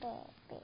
宝贝。